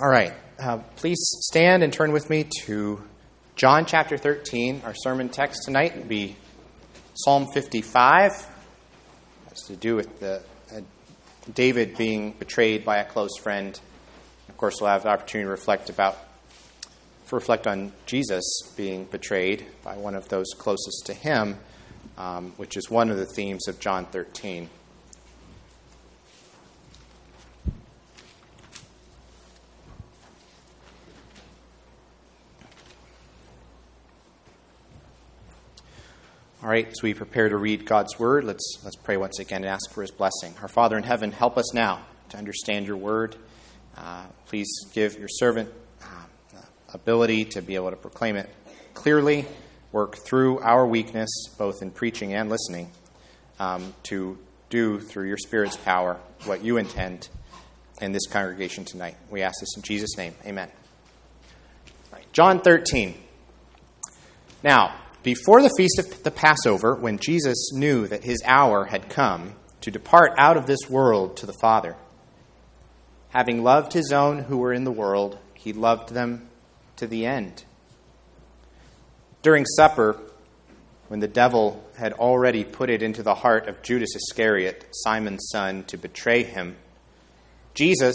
All right. Uh, please stand and turn with me to John chapter 13. Our sermon text tonight will be Psalm 55. It has to do with the, uh, David being betrayed by a close friend. Of course, we'll have the opportunity to reflect about reflect on Jesus being betrayed by one of those closest to him, um, which is one of the themes of John 13. All right, as we prepare to read God's word, let's, let's pray once again and ask for his blessing. Our Father in heaven, help us now to understand your word. Uh, please give your servant uh, ability to be able to proclaim it clearly, work through our weakness, both in preaching and listening, um, to do through your Spirit's power what you intend in this congregation tonight. We ask this in Jesus' name. Amen. John 13. Now, before the feast of the Passover, when Jesus knew that his hour had come to depart out of this world to the Father, having loved his own who were in the world, he loved them to the end. During supper, when the devil had already put it into the heart of Judas Iscariot, Simon's son, to betray him, Jesus,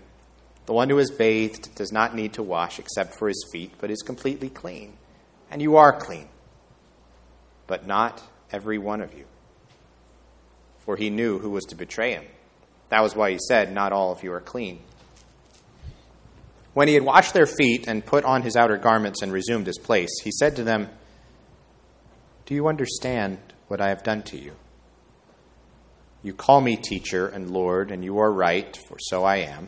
the one who is bathed does not need to wash except for his feet, but is completely clean. And you are clean, but not every one of you. For he knew who was to betray him. That was why he said, Not all of you are clean. When he had washed their feet and put on his outer garments and resumed his place, he said to them, Do you understand what I have done to you? You call me teacher and Lord, and you are right, for so I am.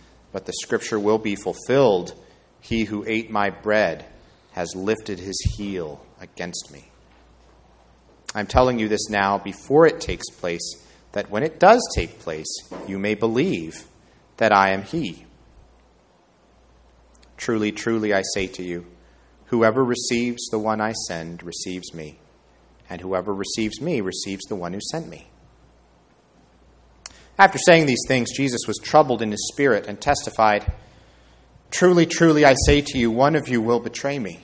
but the scripture will be fulfilled. He who ate my bread has lifted his heel against me. I'm telling you this now before it takes place, that when it does take place, you may believe that I am he. Truly, truly, I say to you, whoever receives the one I send receives me, and whoever receives me receives the one who sent me. After saying these things, Jesus was troubled in his spirit and testified, Truly, truly, I say to you, one of you will betray me.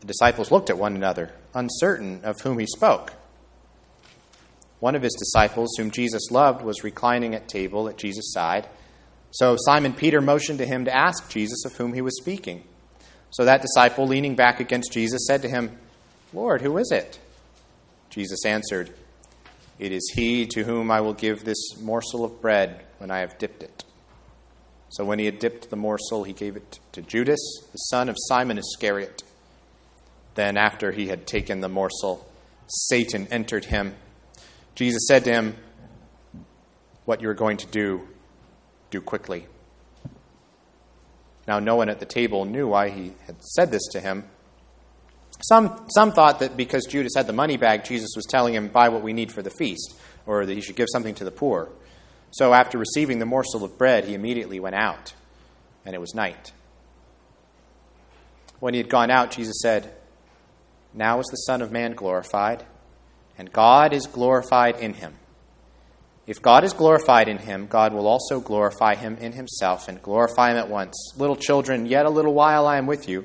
The disciples looked at one another, uncertain of whom he spoke. One of his disciples, whom Jesus loved, was reclining at table at Jesus' side. So Simon Peter motioned to him to ask Jesus of whom he was speaking. So that disciple, leaning back against Jesus, said to him, Lord, who is it? Jesus answered, it is he to whom I will give this morsel of bread when I have dipped it. So when he had dipped the morsel, he gave it to Judas, the son of Simon Iscariot. Then, after he had taken the morsel, Satan entered him. Jesus said to him, What you are going to do, do quickly. Now, no one at the table knew why he had said this to him. Some, some thought that because Judas had the money bag, Jesus was telling him, buy what we need for the feast, or that he should give something to the poor. So after receiving the morsel of bread, he immediately went out, and it was night. When he had gone out, Jesus said, Now is the Son of Man glorified, and God is glorified in him. If God is glorified in him, God will also glorify him in himself and glorify him at once. Little children, yet a little while I am with you.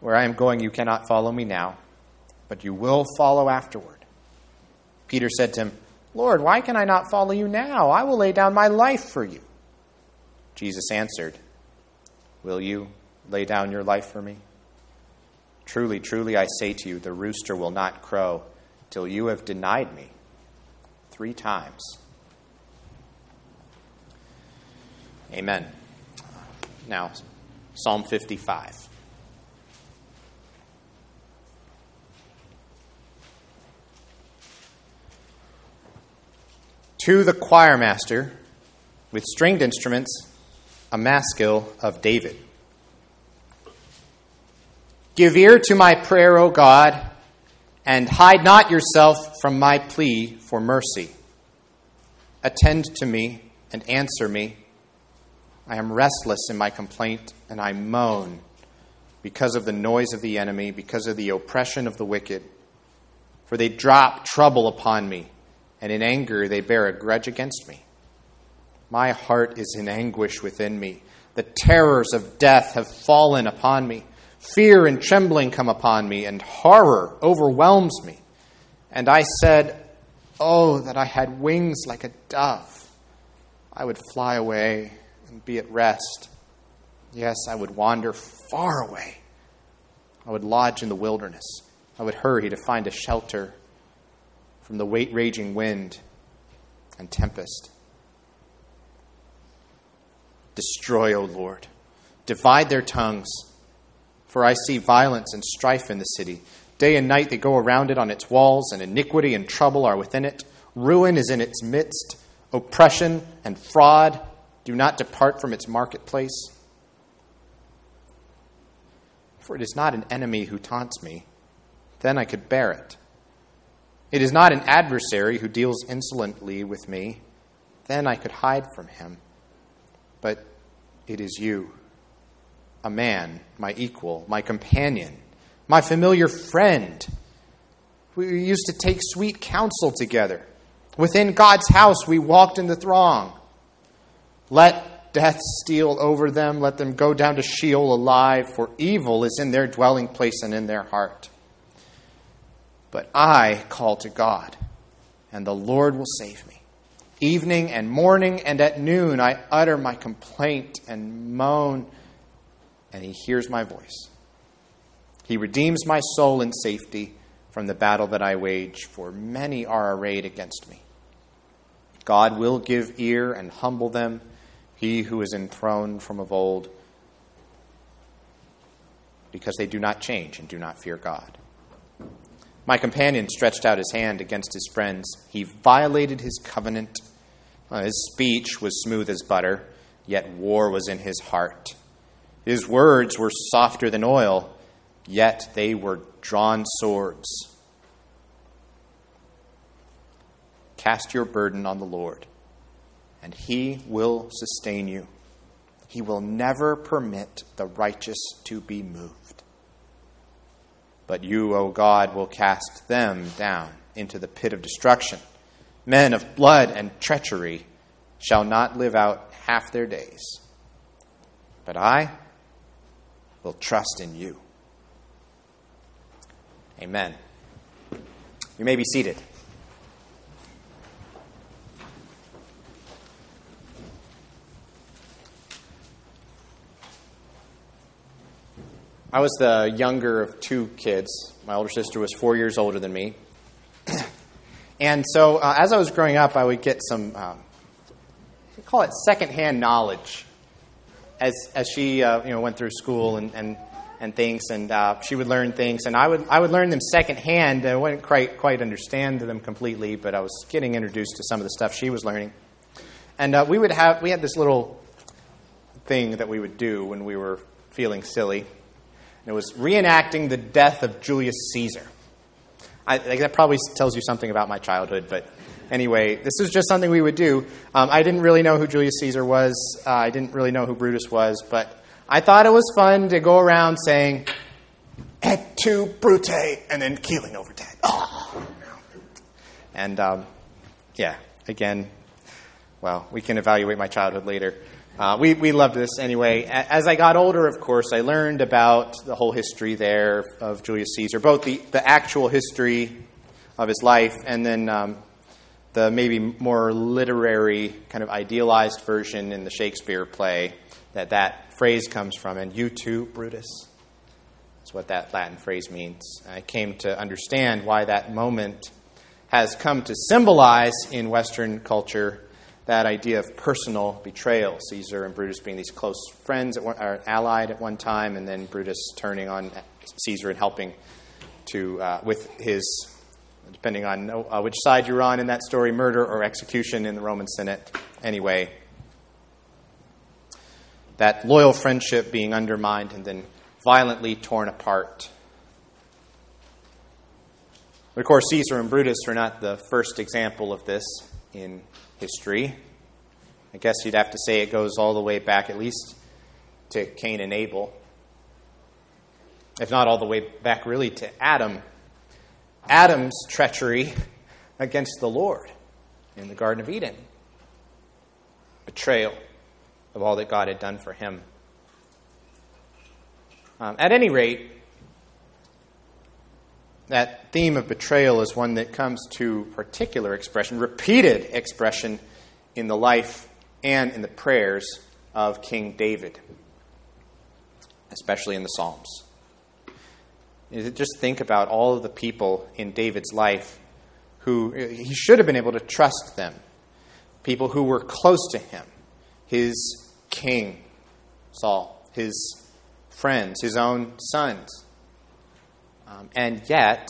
Where I am going, you cannot follow me now, but you will follow afterward. Peter said to him, Lord, why can I not follow you now? I will lay down my life for you. Jesus answered, Will you lay down your life for me? Truly, truly, I say to you, the rooster will not crow till you have denied me three times. Amen. Now, Psalm 55. To the choir master with stringed instruments a maskil of David. Give ear to my prayer, O God, and hide not yourself from my plea for mercy. Attend to me and answer me. I am restless in my complaint, and I moan because of the noise of the enemy, because of the oppression of the wicked. For they drop trouble upon me, and in anger they bear a grudge against me. My heart is in anguish within me. The terrors of death have fallen upon me. Fear and trembling come upon me, and horror overwhelms me. And I said, Oh, that I had wings like a dove. I would fly away and be at rest. Yes, I would wander far away. I would lodge in the wilderness. I would hurry to find a shelter from the weight raging wind and tempest. Destroy, O Lord. Divide their tongues. For I see violence and strife in the city. Day and night they go around it on its walls, and iniquity and trouble are within it. Ruin is in its midst. Oppression and fraud do not depart from its marketplace. For it is not an enemy who taunts me, then I could bear it. It is not an adversary who deals insolently with me, then I could hide from him. But it is you, a man, my equal, my companion, my familiar friend. We used to take sweet counsel together. Within God's house, we walked in the throng. Let death steal over them. Let them go down to Sheol alive, for evil is in their dwelling place and in their heart. But I call to God, and the Lord will save me. Evening and morning and at noon I utter my complaint and moan, and he hears my voice. He redeems my soul in safety from the battle that I wage, for many are arrayed against me. God will give ear and humble them, he who is enthroned from of old, because they do not change and do not fear God. My companion stretched out his hand against his friends. He violated his covenant. His speech was smooth as butter, yet war was in his heart. His words were softer than oil, yet they were drawn swords. Cast your burden on the Lord, and he will sustain you. He will never permit the righteous to be moved. But you, O God, will cast them down into the pit of destruction. Men of blood and treachery shall not live out half their days. But I will trust in you. Amen. You may be seated. I was the younger of two kids. My older sister was four years older than me. and so, uh, as I was growing up, I would get some, um, call it secondhand knowledge as as she uh, you know went through school and and, and things, and uh, she would learn things, and I would I would learn them secondhand. I wouldn't quite quite understand them completely, but I was getting introduced to some of the stuff she was learning. And uh, we would have we had this little thing that we would do when we were feeling silly. And it was reenacting the death of Julius Caesar. I, that probably tells you something about my childhood, but anyway, this was just something we would do. Um, I didn't really know who Julius Caesar was. Uh, I didn't really know who Brutus was, but I thought it was fun to go around saying, et tu, Brute, and then keeling over dead. Oh. And um, yeah, again, well, we can evaluate my childhood later. Uh, we, we loved this anyway. As I got older, of course, I learned about the whole history there of Julius Caesar, both the, the actual history of his life and then um, the maybe more literary, kind of idealized version in the Shakespeare play that that phrase comes from. And you too, Brutus? That's what that Latin phrase means. I came to understand why that moment has come to symbolize in Western culture that idea of personal betrayal. Caesar and Brutus being these close friends, one, or allied at one time, and then Brutus turning on Caesar and helping to uh, with his, depending on uh, which side you're on in that story, murder or execution in the Roman Senate. Anyway, that loyal friendship being undermined and then violently torn apart. Of course, Caesar and Brutus are not the first example of this in history. I guess you'd have to say it goes all the way back, at least, to Cain and Abel. If not all the way back, really, to Adam. Adam's treachery against the Lord in the Garden of Eden. Betrayal of all that God had done for him. Um, at any rate, that theme of betrayal is one that comes to particular expression, repeated expression in the life and in the prayers of King David, especially in the Psalms. Just think about all of the people in David's life who he should have been able to trust them, people who were close to him, his king, Saul, his friends, his own sons. Um, and yet,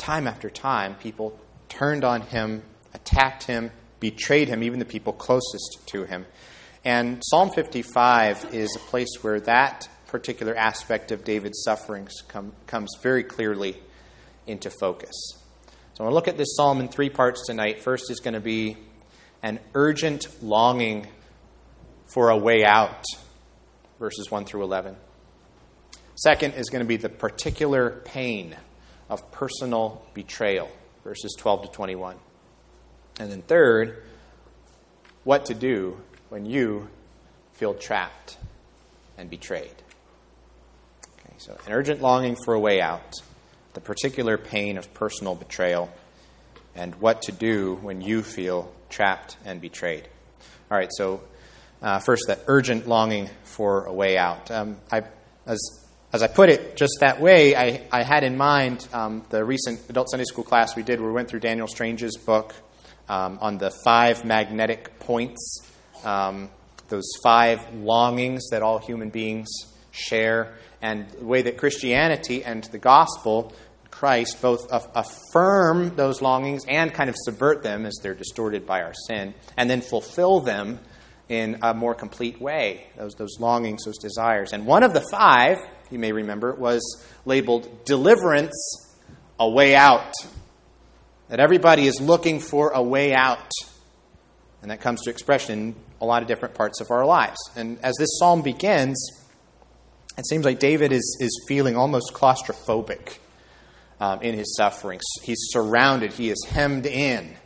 time after time, people turned on him, attacked him, betrayed him, even the people closest to him. And Psalm 55 is a place where that particular aspect of David's sufferings come, comes very clearly into focus. So I want to look at this psalm in three parts tonight. First is going to be an urgent longing for a way out, verses 1 through 11. Second is going to be the particular pain of personal betrayal, verses 12 to 21. And then third, what to do when you feel trapped and betrayed. Okay, so an urgent longing for a way out, the particular pain of personal betrayal, and what to do when you feel trapped and betrayed. All right, so uh, first, that urgent longing for a way out. Um, I, as as I put it just that way, I, I had in mind um, the recent adult Sunday school class we did where we went through Daniel Strange's book um, on the five magnetic points, um, those five longings that all human beings share, and the way that Christianity and the gospel, Christ, both affirm those longings and kind of subvert them as they're distorted by our sin, and then fulfill them in a more complete way, those, those longings, those desires. And one of the five, you may remember, was labeled deliverance, a way out. That everybody is looking for a way out. And that comes to expression in a lot of different parts of our lives. And as this psalm begins, it seems like David is, is feeling almost claustrophobic um, in his sufferings. He's surrounded, he is hemmed in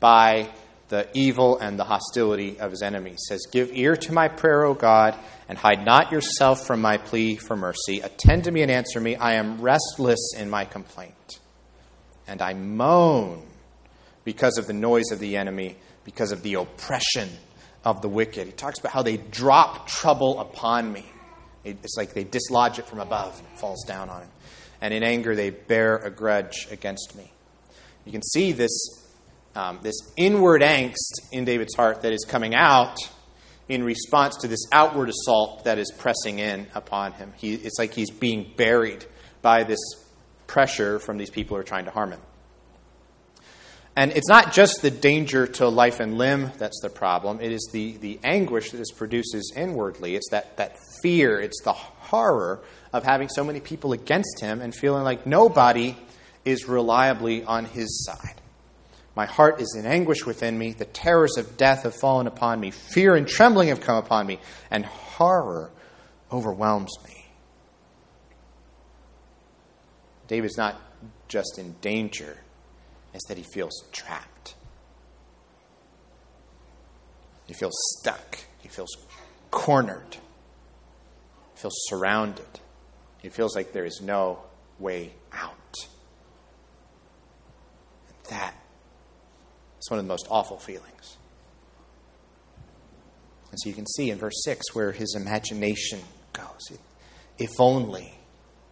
by the evil and the hostility of his enemies. Says, Give ear to my prayer, O God, and hide not yourself from my plea for mercy. Attend to me and answer me. I am restless in my complaint, and I moan because of the noise of the enemy, because of the oppression of the wicked. He talks about how they drop trouble upon me. It's like they dislodge it from above and it falls down on him. And in anger, they bear a grudge against me. You can see this um, this inward angst in David's heart that is coming out in response to this outward assault that is pressing in upon him. He, it's like he's being buried by this pressure from these people who are trying to harm him. And it's not just the danger to life and limb that's the problem, it is the, the anguish that this produces inwardly. It's that, that fear, it's the horror of having so many people against him and feeling like nobody is reliably on his side. My heart is in anguish within me. The terrors of death have fallen upon me. Fear and trembling have come upon me, and horror overwhelms me. David's not just in danger, is that he feels trapped. He feels stuck. He feels cornered. He feels surrounded. He feels like there is no way out. That is one of the most awful feelings. And so you can see in verse 6 where his imagination goes. If only,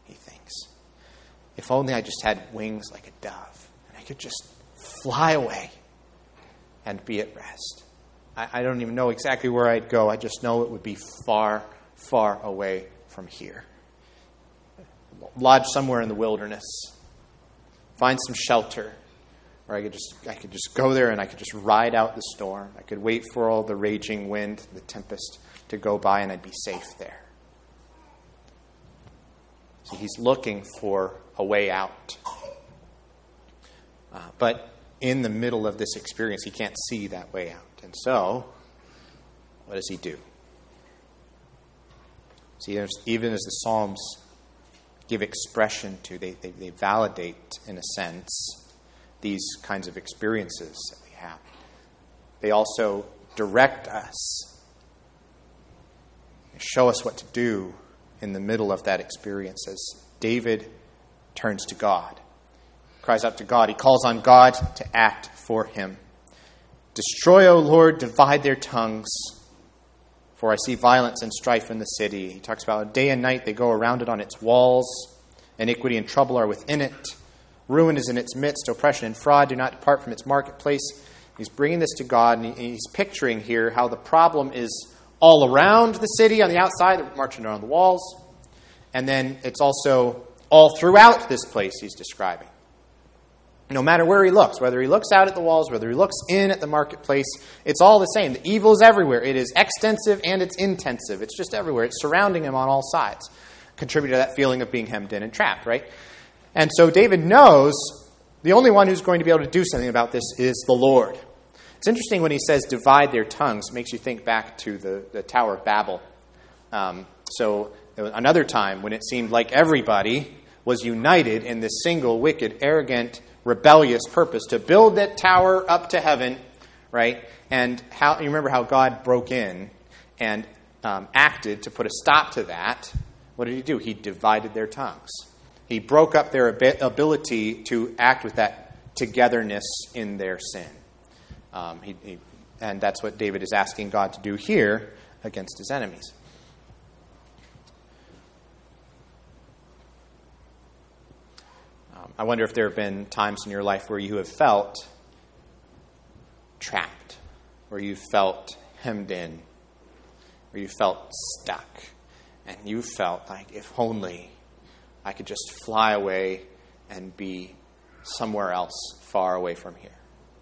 he thinks, if only I just had wings like a dove and I could just fly away and be at rest. I, I don't even know exactly where I'd go. I just know it would be far, far away from here. Lodge somewhere in the wilderness. Find some shelter. I could just I could just go there and I could just ride out the storm. I could wait for all the raging wind, the tempest to go by and I'd be safe there. So he's looking for a way out. Uh, but in the middle of this experience, he can't see that way out. And so, what does he do? See, even as the Psalms give expression to, they, they, they validate, in a sense, these kinds of experiences that we have. They also direct us, and show us what to do in the middle of that experience as David turns to God cries out to God. He calls on God to act for him. Destroy, O Lord, divide their tongues, for I see violence and strife in the city. He talks about day and night they go around it on its walls. Iniquity and trouble are within it. Ruin is in its midst. Oppression and fraud do not depart from its marketplace. He's bringing this to God, and he's picturing here how the problem is all around the city on the outside, marching around the walls. And then it's also all throughout this place he's describing no matter where he looks, whether he looks out at the walls, whether he looks in at the marketplace, it's all the same. The evil is everywhere. It is extensive and it's intensive. It's just everywhere. It's surrounding him on all sides, contributing to that feeling of being hemmed in and trapped, right? And so David knows the only one who's going to be able to do something about this is the Lord. It's interesting when he says divide their tongues, it makes you think back to the, the Tower of Babel. Um, so, another time when it seemed like everybody was united in this single, wicked, arrogant, rebellious purpose to build that tower up to heaven, right? And how you remember how God broke in and um, acted to put a stop to that. What did he do? He divided their tongues. He broke up their ability to act with that togetherness in their sin. Um, he, he, and that's what David is asking God to do here against his enemies. I wonder if there have been times in your life where you have felt trapped, where you felt hemmed in, where you felt stuck, and you felt like if only I could just fly away and be somewhere else far away from here.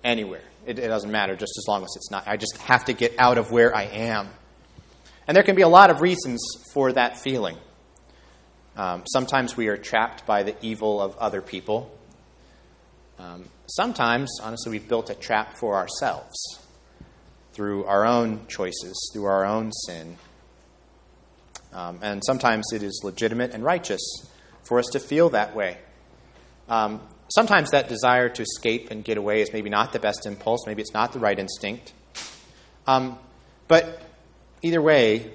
Anywhere. It, it, doesn't matter, just as long as it's not. I just have to get out of where I am. And there can be a lot of reasons for that feeling. Um, sometimes we are trapped by the evil of other people. Um, sometimes, honestly, we've built a trap for ourselves through our own choices, through our own sin. Um, and sometimes it is legitimate and righteous for us to feel that way. Um, sometimes that desire to escape and get away is maybe not the best impulse, maybe it's not the right instinct. Um, but either way,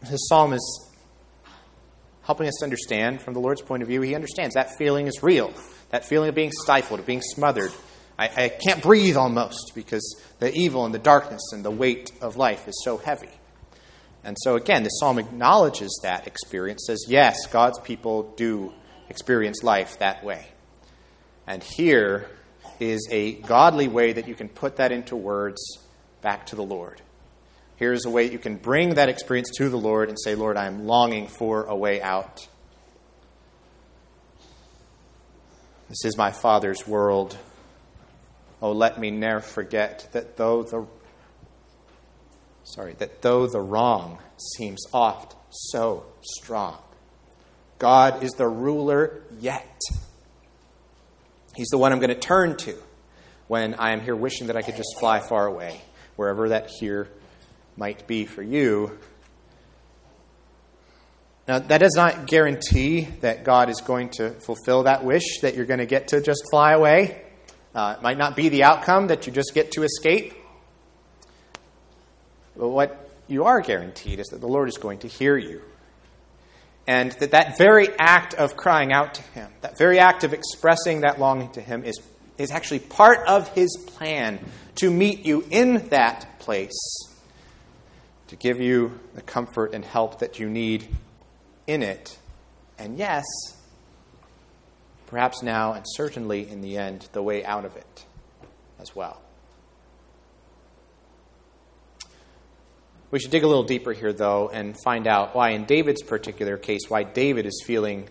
the psalm is helping us understand from the Lord's point of view. He understands that feeling is real, that feeling of being stifled, of being smothered. I, I can't breathe almost because the evil and the darkness and the weight of life is so heavy. And so, again, the psalm acknowledges that experience, says, yes, God's people do experience life that way. And here is a godly way that you can put that into words back to the Lord. here's a way you can bring that experience to the Lord and say, Lord, I am longing for a way out. This is my Father's world. Oh, let me ne'er forget that though the sorry, that though the wrong seems oft so strong, God is the ruler yet. He's the one I'm going to turn to when I am here wishing that I could just fly far away, wherever that here might be for you. Now, that does not guarantee that God is going to fulfill that wish, that you're going to get to just fly away. Uh, it might not be the outcome that you just get to escape. But what you are guaranteed is that the Lord is going to hear you. And that that very act of crying out to Him, that very act of expressing that longing to Him, is, is actually part of His plan to meet you in that place, to give you the comfort and help that you need in it. And yes, perhaps now and certainly in the end, the way out of it as well. We should dig a little deeper here, though, and find out why, in David's particular case, why David is feeling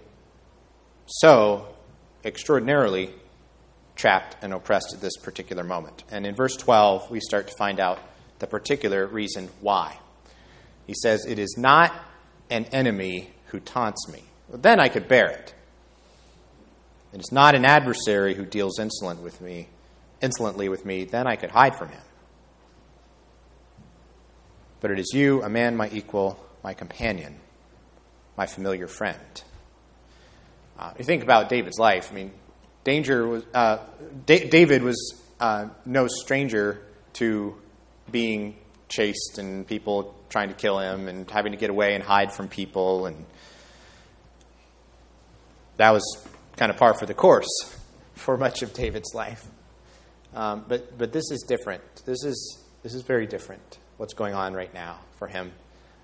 so extraordinarily trapped and oppressed at this particular moment. And in verse 12, we start to find out the particular reason why. He says, It is not an enemy who taunts me. Well, then I could bear it. It is not an adversary who deals insolent with me, insolently with me, then I could hide from him. But it is you, a man my equal, my companion, my familiar friend. Uh, you think about David's life. I mean, danger was uh, da- David was uh, no stranger to being chased and people trying to kill him and having to get away and hide from people and that was kind of par for the course for much of David's life. Um, but but this is different. This is this is very different. What's going on right now for him?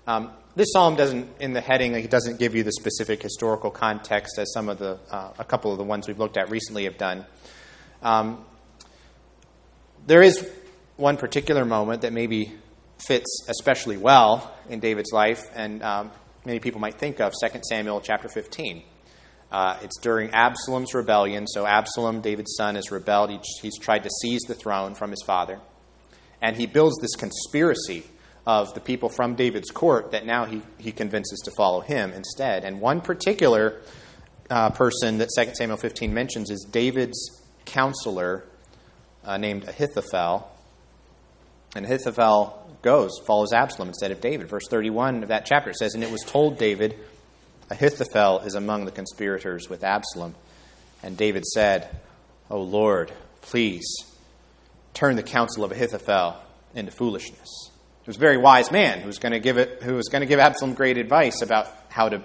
Um, this psalm doesn't, in the heading, it doesn't give you the specific historical context as some of the uh, a couple of the ones we've looked at recently have done. Um, there is one particular moment that maybe fits especially well in David's life, and um, many people might think of 2 Samuel chapter 15. Uh, it's during Absalom's rebellion. So, Absalom, David's son, has rebelled. He, he's tried to seize the throne from his father. And he builds this conspiracy of the people from David's court that now he, he convinces to follow him instead. And one particular uh, person that 2 Samuel 15 mentions is David's counselor uh, named Ahithophel. And Ahithophel goes, follows Absalom instead of David. Verse 31 of that chapter says, And it was told David, Ahithophel is among the conspirators with Absalom. And David said, O Lord, please turn the counsel of Ahithophel into foolishness. He was a very wise man who was going to give, it, who was going to give Absalom great advice about how to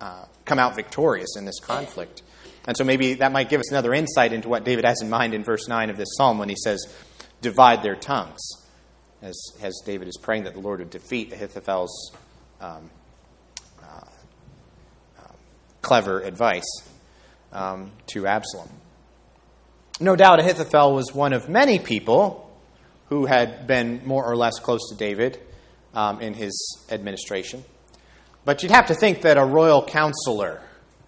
uh, come out victorious in this conflict. And so maybe that might give us another insight into what David has in mind in verse 9 of this psalm when he says, divide their tongues, as, as David is praying that the Lord would defeat Ahithophel's um, clever advice um, to Absalom. No doubt Ahithophel was one of many people who had been more or less close to David um, in his administration. But you'd have to think that a royal counselor,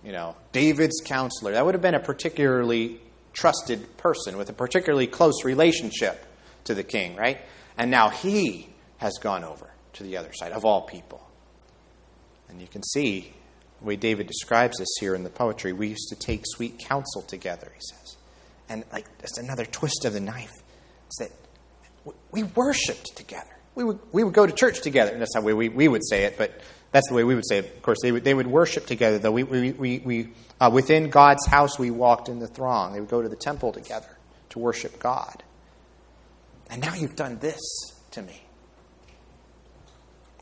you know, David's counselor, that would have been a particularly trusted person with a particularly close relationship to the king, right? And now he has gone over to the other side, of all people. And you can see the way David describes this here in the poetry, we used to take sweet counsel together, he says. And like just another twist of the knife is that we worshiped together. We would, we would go to church together. And that's how we, we, we would say it, but that's the way we would say it. Of course, they would, they would worship together, though. We, we, we, we uh, within God's house, we walked in the throng. They would go to the temple together to worship God. And now you've done this to me.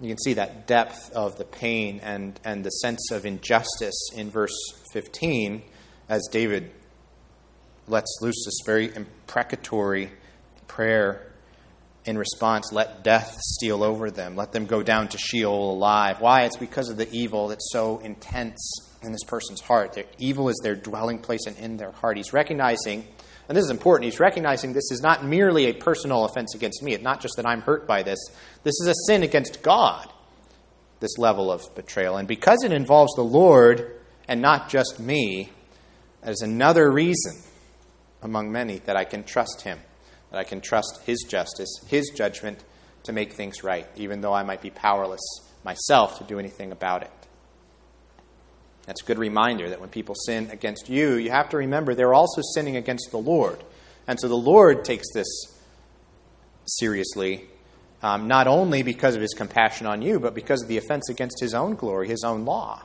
You can see that depth of the pain and, and the sense of injustice in verse 15 as David lets loose this very imprecatory prayer in response let death steal over them, let them go down to Sheol alive. Why? It's because of the evil that's so intense in this person's heart. Their evil is their dwelling place and in their heart. He's recognizing And this is important. He's recognizing this is not merely a personal offense against me. It's not just that I'm hurt by this. This is a sin against God, this level of betrayal. And because it involves the Lord and not just me, there's another reason among many that I can trust Him, that I can trust His justice, His judgment to make things right, even though I might be powerless myself to do anything about it. That's a good reminder that when people sin against you, you have to remember they're also sinning against the Lord. And so the Lord takes this seriously, um, not only because of his compassion on you, but because of the offense against his own glory, his own law.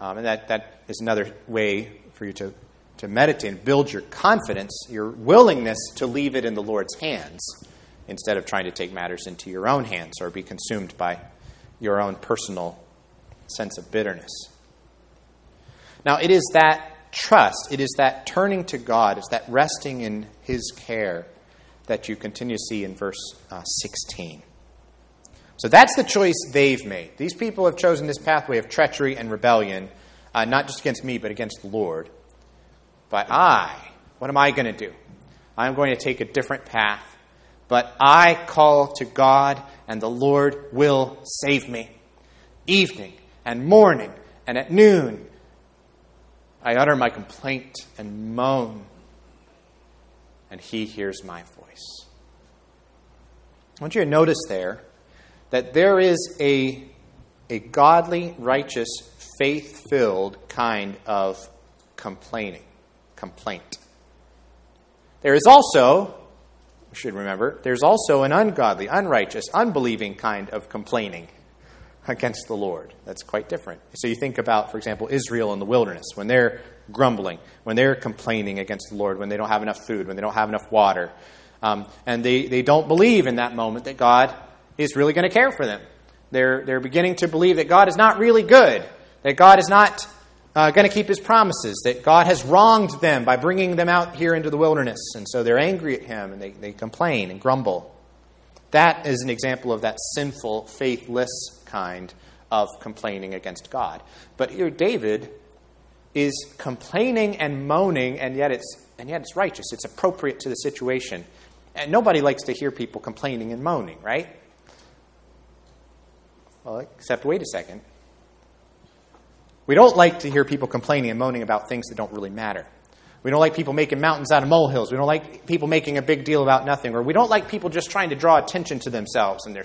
Um, and that, that is another way for you to, to meditate and build your confidence, your willingness to leave it in the Lord's hands instead of trying to take matters into your own hands or be consumed by your own personal sense of bitterness. Now, it is that trust, it is that turning to God, it's that resting in His care that you continue to see in verse uh, 16. So that's the choice they've made. These people have chosen this pathway of treachery and rebellion, uh, not just against me, but against the Lord. But I, what am I going to do? I'm going to take a different path. But I call to God, and the Lord will save me. Evening and morning and at noon I utter my complaint and moan, and he hears my voice. I want you to notice there that there is a, a godly, righteous, faith filled kind of complaining, complaint. There is also, we should remember, there's also an ungodly, unrighteous, unbelieving kind of complaining against the Lord. That's quite different. So you think about, for example, Israel in the wilderness, when they're grumbling, when they're complaining against the Lord, when they don't have enough food, when they don't have enough water. Um, and they, they don't believe in that moment that God is really going to care for them. They're, they're beginning to believe that God is not really good, that God is not uh, going to keep his promises, that God has wronged them by bringing them out here into the wilderness. And so they're angry at him and they, they complain and grumble. That is an example of that sinful, faithless kind of complaining against God. But here, David is complaining and moaning, and yet it's, and yet it's righteous. It's appropriate to the situation. And nobody likes to hear people complaining and moaning, right? Well, except wait a second. We don't like to hear people complaining and moaning about things that don't really matter. We don't like people making mountains out of molehills. We don't like people making a big deal about nothing. Or we don't like people just trying to draw attention to themselves and their,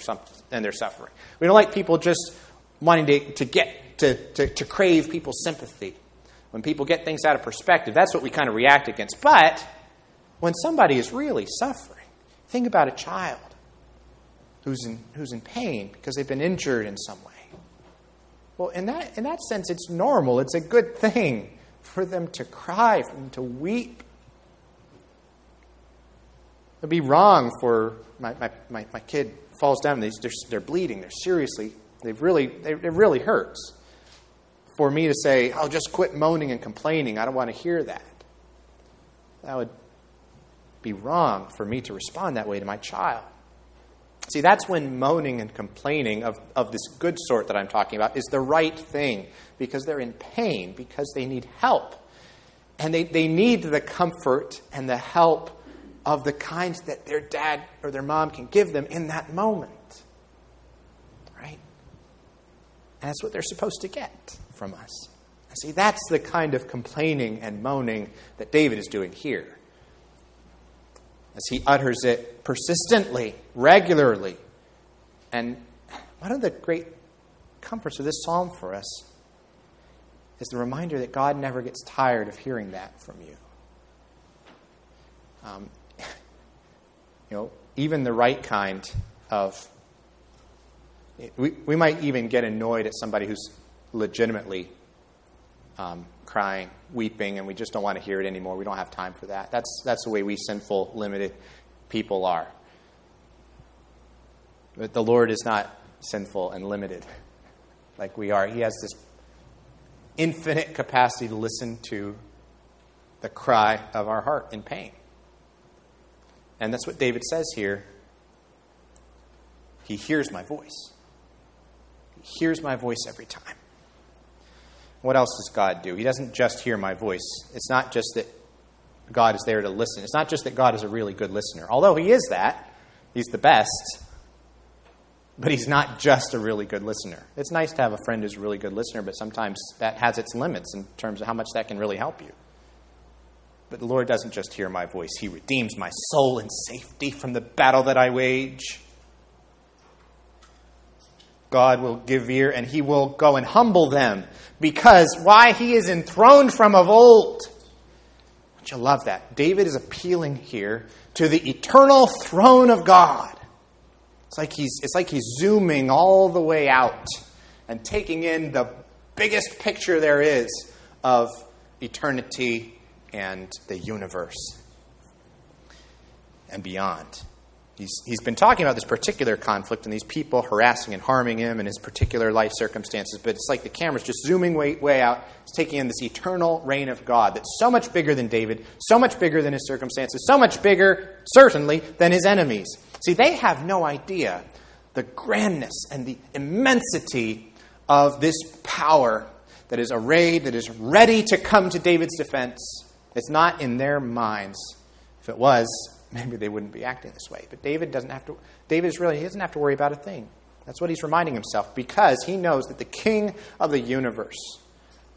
and their suffering. We don't like people just wanting to, to get, to, to, to crave people's sympathy. When people get things out of perspective, that's what we kind of react against. But when somebody is really suffering, think about a child who's in, who's in pain because they've been injured in some way. Well, in that, in that sense, it's normal. It's a good thing for them to cry, for them to weep. It would be wrong for my, my, my, my kid falls down, they, they're, they're bleeding, they're seriously, they've really, they, it really hurts. For me to say, I'll just quit moaning and complaining, I don't want to hear that. That would be wrong for me to respond that way to my child. See, that's when moaning and complaining of, of this good sort that I'm talking about is the right thing because they're in pain, because they need help. And they, they need the comfort and the help of the kinds that their dad or their mom can give them in that moment. Right? And that's what they're supposed to get from us. See, that's the kind of complaining and moaning that David is doing here as he utters it persistently, regularly. And one of the great comforts of this psalm for us is the reminder that God never gets tired of hearing that from you. Um, you know, even the right kind of. We, we might even get annoyed at somebody who's legitimately um, crying, weeping, and we just don't want to hear it anymore. We don't have time for that. That's, that's the way we sinful, limited people are. But the Lord is not sinful and limited like we are. He has this infinite capacity to listen to the cry of our heart in pain. And that's what David says here. He hears my voice. He hears my voice every time. What else does God do? He doesn't just hear my voice. It's not just that God is there to listen. It's not just that God is a really good listener, although He is that, He's the best, but He's not just a really good listener. It's nice to have a friend who's a really good listener, but sometimes that has its limits in terms of how much that can really help you. But the Lord doesn't just hear my voice, He redeems my soul in safety from the battle that I wage. God will give ear and He will go and humble them because why? He is enthroned from of old. Don't you love that? David is appealing here to the eternal throne of God. It's like he's, it's like he's zooming all the way out and taking in the biggest picture there is of eternity and the universe and beyond. He's, he's been talking about this particular conflict and these people harassing and harming him and his particular life circumstances, but it's like the camera's just zooming way, way out. It's taking in this eternal reign of God that's so much bigger than David, so much bigger than his circumstances, so much bigger, certainly, than his enemies. See, they have no idea the grandness and the immensity of this power that is arrayed, that is ready to come to David's defense. It's not in their minds. If it was, maybe they wouldn't be acting this way. But David doesn't have to David is really he doesn't have to worry about a thing. That's what he's reminding himself because he knows that the king of the universe,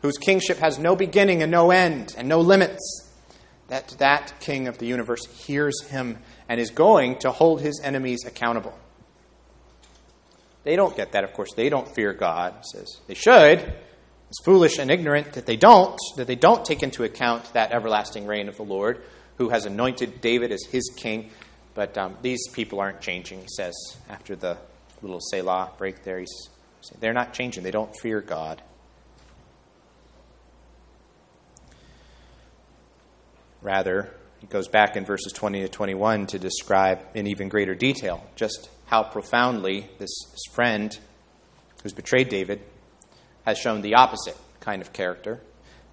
whose kingship has no beginning and no end and no limits, that that king of the universe hears him and is going to hold his enemies accountable. They don't get that, of course. They don't fear God. He says they should, it's foolish and ignorant that they don't, that they don't take into account that everlasting reign of the Lord, who has anointed David as his king. But um, these people aren't changing, he says, after the little Selah break there. He's, they're not changing. They don't fear God. Rather, he goes back in verses 20 to 21 to describe in even greater detail just how profoundly this friend who's betrayed David has shown the opposite kind of character.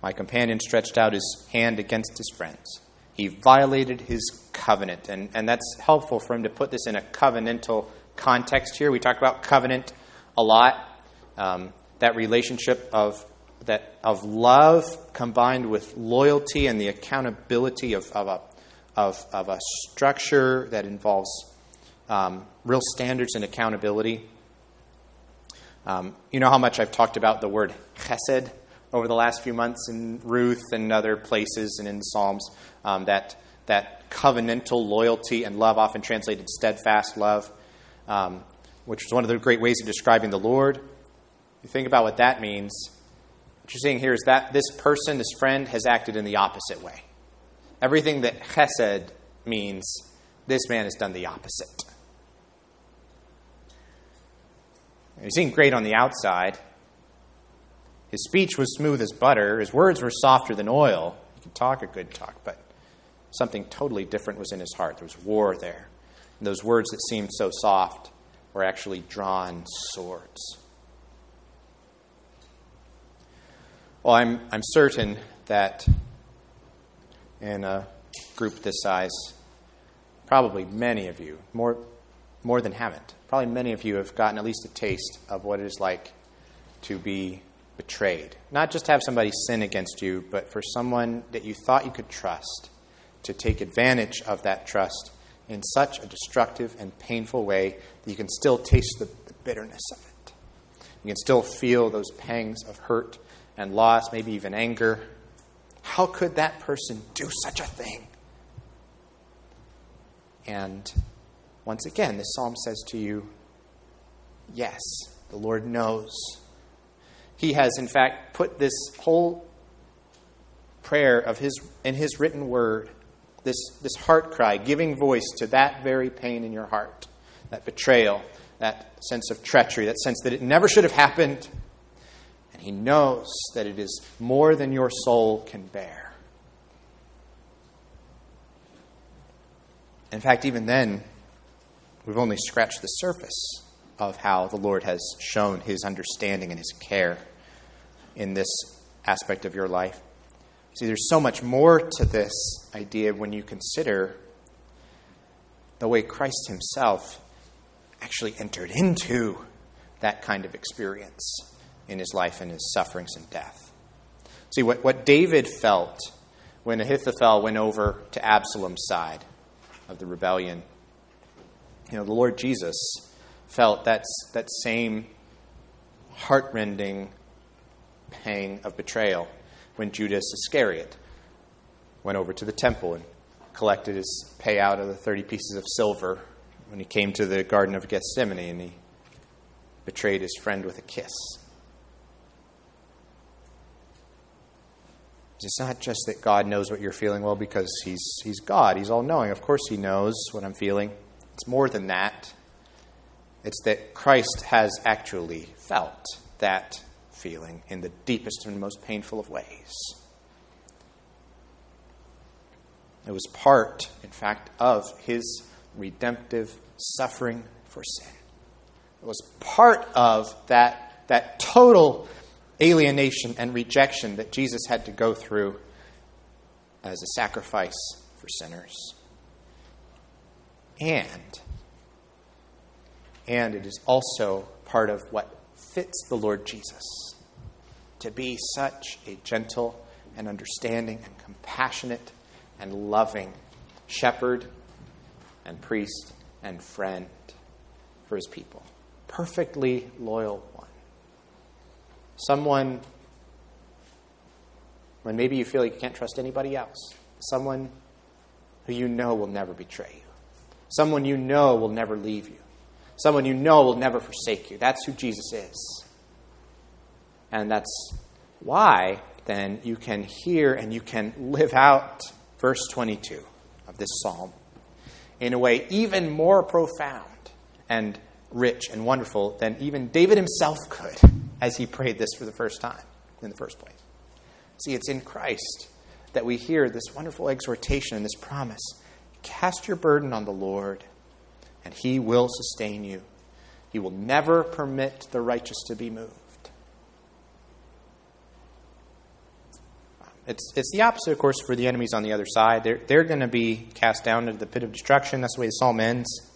My companion stretched out his hand against his friends. He violated his covenant. And, and that's helpful for him to put this in a covenantal context here. We talk about covenant a lot. Um, that relationship of, that, of love combined with loyalty and the accountability of, of, a, of, of a structure that involves um, real standards and accountability. Um, you know how much I've talked about the word chesed over the last few months in Ruth and other places and in Psalms. Um, that that covenantal loyalty and love, often translated steadfast love, um, which is one of the great ways of describing the Lord. You think about what that means. What you're seeing here is that this person, this friend, has acted in the opposite way. Everything that chesed means, this man has done the opposite. He seemed great on the outside. His speech was smooth as butter. His words were softer than oil. He could talk a good talk, but something totally different was in his heart. There was war there. And those words that seemed so soft were actually drawn swords. Well, I'm, I'm certain that in a group this size, probably many of you, more, more than haven't, probably many of you have gotten at least a taste of what it is like to be betrayed. Not just have somebody sin against you, but for someone that you thought you could trust to take advantage of that trust in such a destructive and painful way that you can still taste the, the bitterness of it. You can still feel those pangs of hurt and loss, maybe even anger. How could that person do such a thing? And once again, the psalm says to you, yes, the Lord knows. He has, in fact, put this whole prayer of his in his written word, this, this heart cry, giving voice to that very pain in your heart, that betrayal, that sense of treachery, that sense that it never should have happened. And he knows that it is more than your soul can bear. In fact, even then, We've only scratched the surface of how the Lord has shown his understanding and his care in this aspect of your life. See, there's so much more to this idea when you consider the way Christ himself actually entered into that kind of experience in his life and his sufferings and death. See, what, what David felt when Ahithophel went over to Absalom's side of the rebellion. You know, the Lord Jesus felt that's, that same heartrending pang of betrayal when Judas Iscariot went over to the temple and collected his payout of the 30 pieces of silver when he came to the Garden of Gethsemane and he betrayed his friend with a kiss. It's not just that God knows what you're feeling well because he's, he's God. He's all knowing. Of course, He knows what I'm feeling. It's more than that. It's that Christ has actually felt that feeling in the deepest and most painful of ways. It was part, in fact, of His redemptive suffering for sin. It was part of that, that total alienation and rejection that Jesus had to go through as a sacrifice for sinners. And, and it is also part of what fits the Lord Jesus to be such a gentle and understanding and compassionate and loving shepherd and priest and friend for his people. Perfectly loyal one. Someone when maybe you feel like you can't trust anybody else. Someone who you know will never betray you. Someone you know will never leave you. Someone you know will never forsake you. That's who Jesus is. And that's why then you can hear and you can live out verse 22 of this psalm in a way even more profound and rich and wonderful than even David himself could as he prayed this for the first time in the first place. See, it's in Christ that we hear this wonderful exhortation and this promise cast your burden on the Lord, and he will sustain you. He will never permit the righteous to be moved. It's, it's the opposite, of course, for the enemies on the other side. They're, they're going to be cast down into the pit of destruction. That's the way the psalm ends.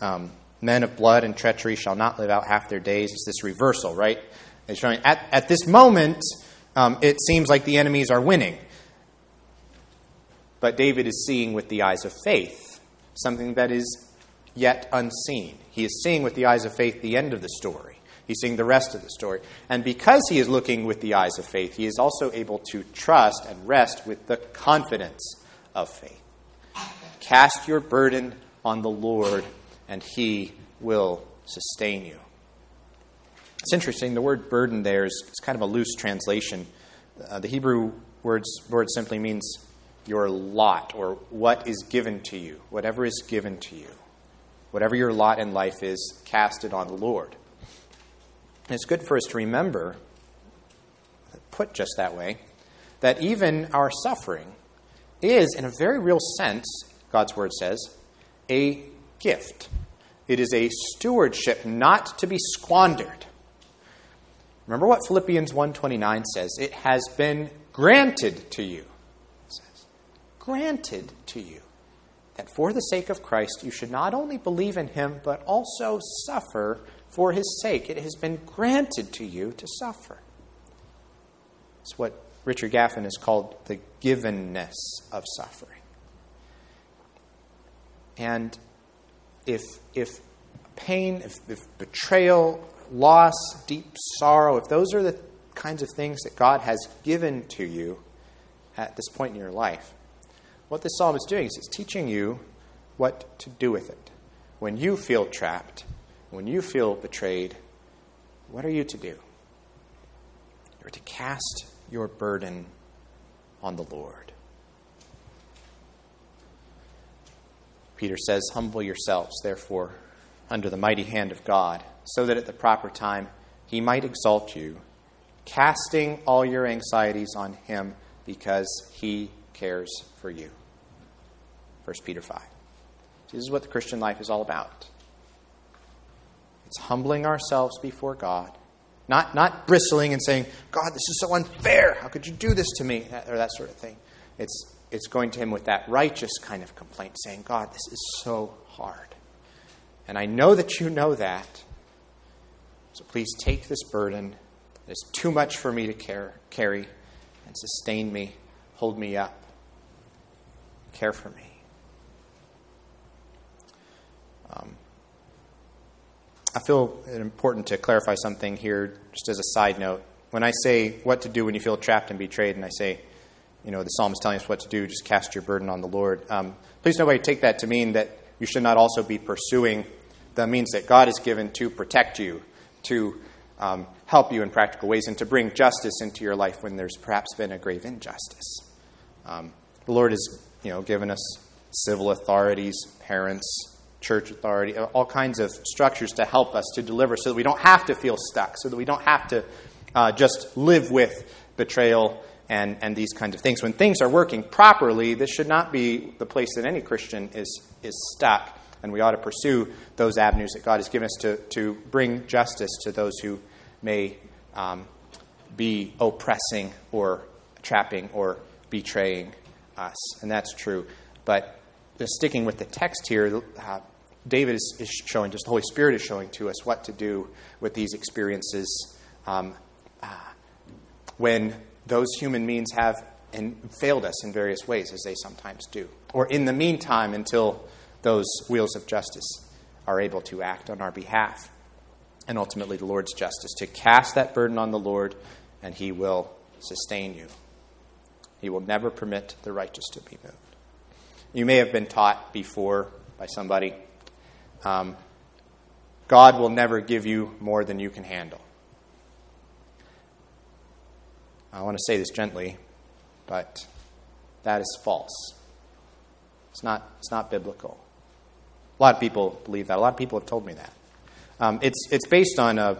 Um, men of blood and treachery shall not live out half their days. It's this reversal, right? It's showing at, at this moment, um, it seems like the enemies are winning. But David is seeing with the eyes of faith something that is yet unseen. He is seeing with the eyes of faith the end of the story. He's seeing the rest of the story. And because he is looking with the eyes of faith, he is also able to trust and rest with the confidence of faith. Cast your burden on the Lord and he will sustain you. It's interesting, the word burden there is, kind of a loose translation. Uh, the Hebrew words, word simply means your lot or what is given to you, whatever is given to you. Whatever your lot in life is, cast it on the Lord. And it's good for us to remember, put just that way, that even our suffering is, in a very real sense, God's word says, a gift. It is a stewardship not to be squandered. Remember what Philippians 1:29 says, it has been granted to you. says, granted to you that for the sake of Christ you should not only believe in him but also suffer for his sake. It has been granted to you to suffer. It's what Richard Gaffin has called the givenness of suffering. And if, if pain, if, if betrayal, loss, deep sorrow, if those are the kinds of things that God has given to you at this point in your life, what this psalm is doing is it's teaching you what to do with it. When you feel trapped, when you feel betrayed, what are you to do? You're to cast your burden on the Lord. Peter says, Humble yourselves, therefore, under the mighty hand of God, so that at the proper time he might exalt you, casting all your anxieties on him because he cares for you. 1 Peter 5. This is what the Christian life is all about. It's humbling ourselves before God, not, not bristling and saying, God, this is so unfair. How could you do this to me? Or that sort of thing. It's it's going to him with that righteous kind of complaint, saying, God, this is so hard. And I know that you know that. So please take this burden. It is too much for me to care, carry and sustain me, hold me up care for me. Um, I feel it important to clarify something here, just as a side note. When I say what to do when you feel trapped and betrayed, and I say, you know, the psalm is telling us what to do, just cast your burden on the Lord. Um, please nobody take that to mean that you should not also be pursuing the means that God has given to protect you, to um, help you in practical ways, and to bring justice into your life when there's perhaps been a grave injustice. Um, the Lord has, you know, given us civil authorities, parents, church authority, all kinds of structures to help us to deliver, so that we don't have to feel stuck, so that we don't have to uh, just live with betrayal and, and these kinds of things. When things are working properly, this should not be the place that any Christian is, is stuck. And we ought to pursue those avenues that God has given us to, to bring justice to those who may um, be oppressing or trapping or betraying us. And that's true. But sticking with the text here, uh, David is, is, showing, just the Holy Spirit is showing to us what to do with these experiences um, uh, when those human means have and failed us in various ways, as they sometimes do. Or in the meantime, until those wheels of justice are able to act on our behalf. And ultimately, the Lord's justice to cast that burden on the Lord, and He will sustain you. He will never permit the righteous to be moved. You may have been taught before by somebody um, God will never give you more than you can handle. I want to say this gently, but that is false. It's not, it's not biblical. A lot of people believe that. A lot of people have told me that. Um, it's, it's based on a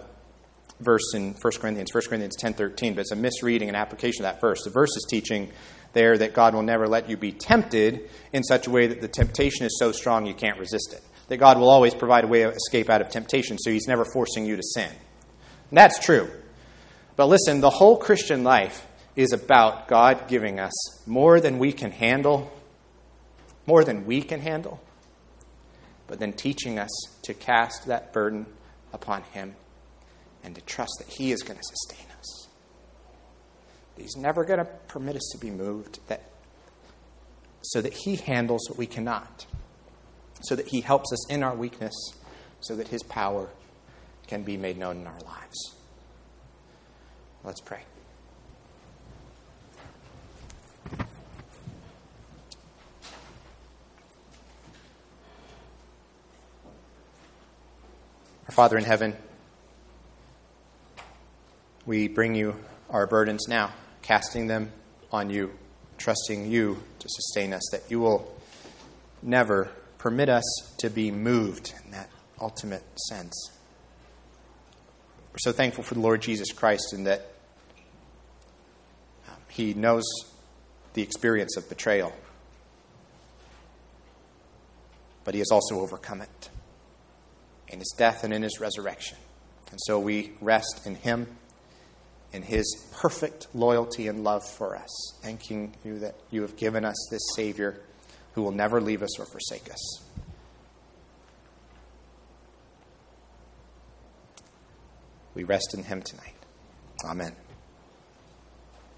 verse in 1 Corinthians, 1 Corinthians 10.13, but it's a misreading and application of that verse. The verse is teaching there that God will never let you be tempted in such a way that the temptation is so strong you can't resist it. That God will always provide a way of escape out of temptation, so He's never forcing you to sin. And that's true. But listen, the whole Christian life is about God giving us more than we can handle, more than we can handle, but then teaching us to cast that burden upon Him and to trust that He is going to sustain us. He's never going to permit us to be moved, that, so that He handles what we cannot, so that He helps us in our weakness, so that His power can be made known in our lives. Let's pray. Our Father in heaven, we bring you our burdens now, casting them on you, trusting you to sustain us, that you will never permit us to be moved in that ultimate sense. We're so thankful for the Lord Jesus Christ and that um, he knows the experience of betrayal, but he has also overcome it in his death and in his resurrection. And so we rest in him, in his perfect loyalty and love for us, thanking you that you have given us this Savior who will never leave us or forsake us. We rest in him tonight. Amen.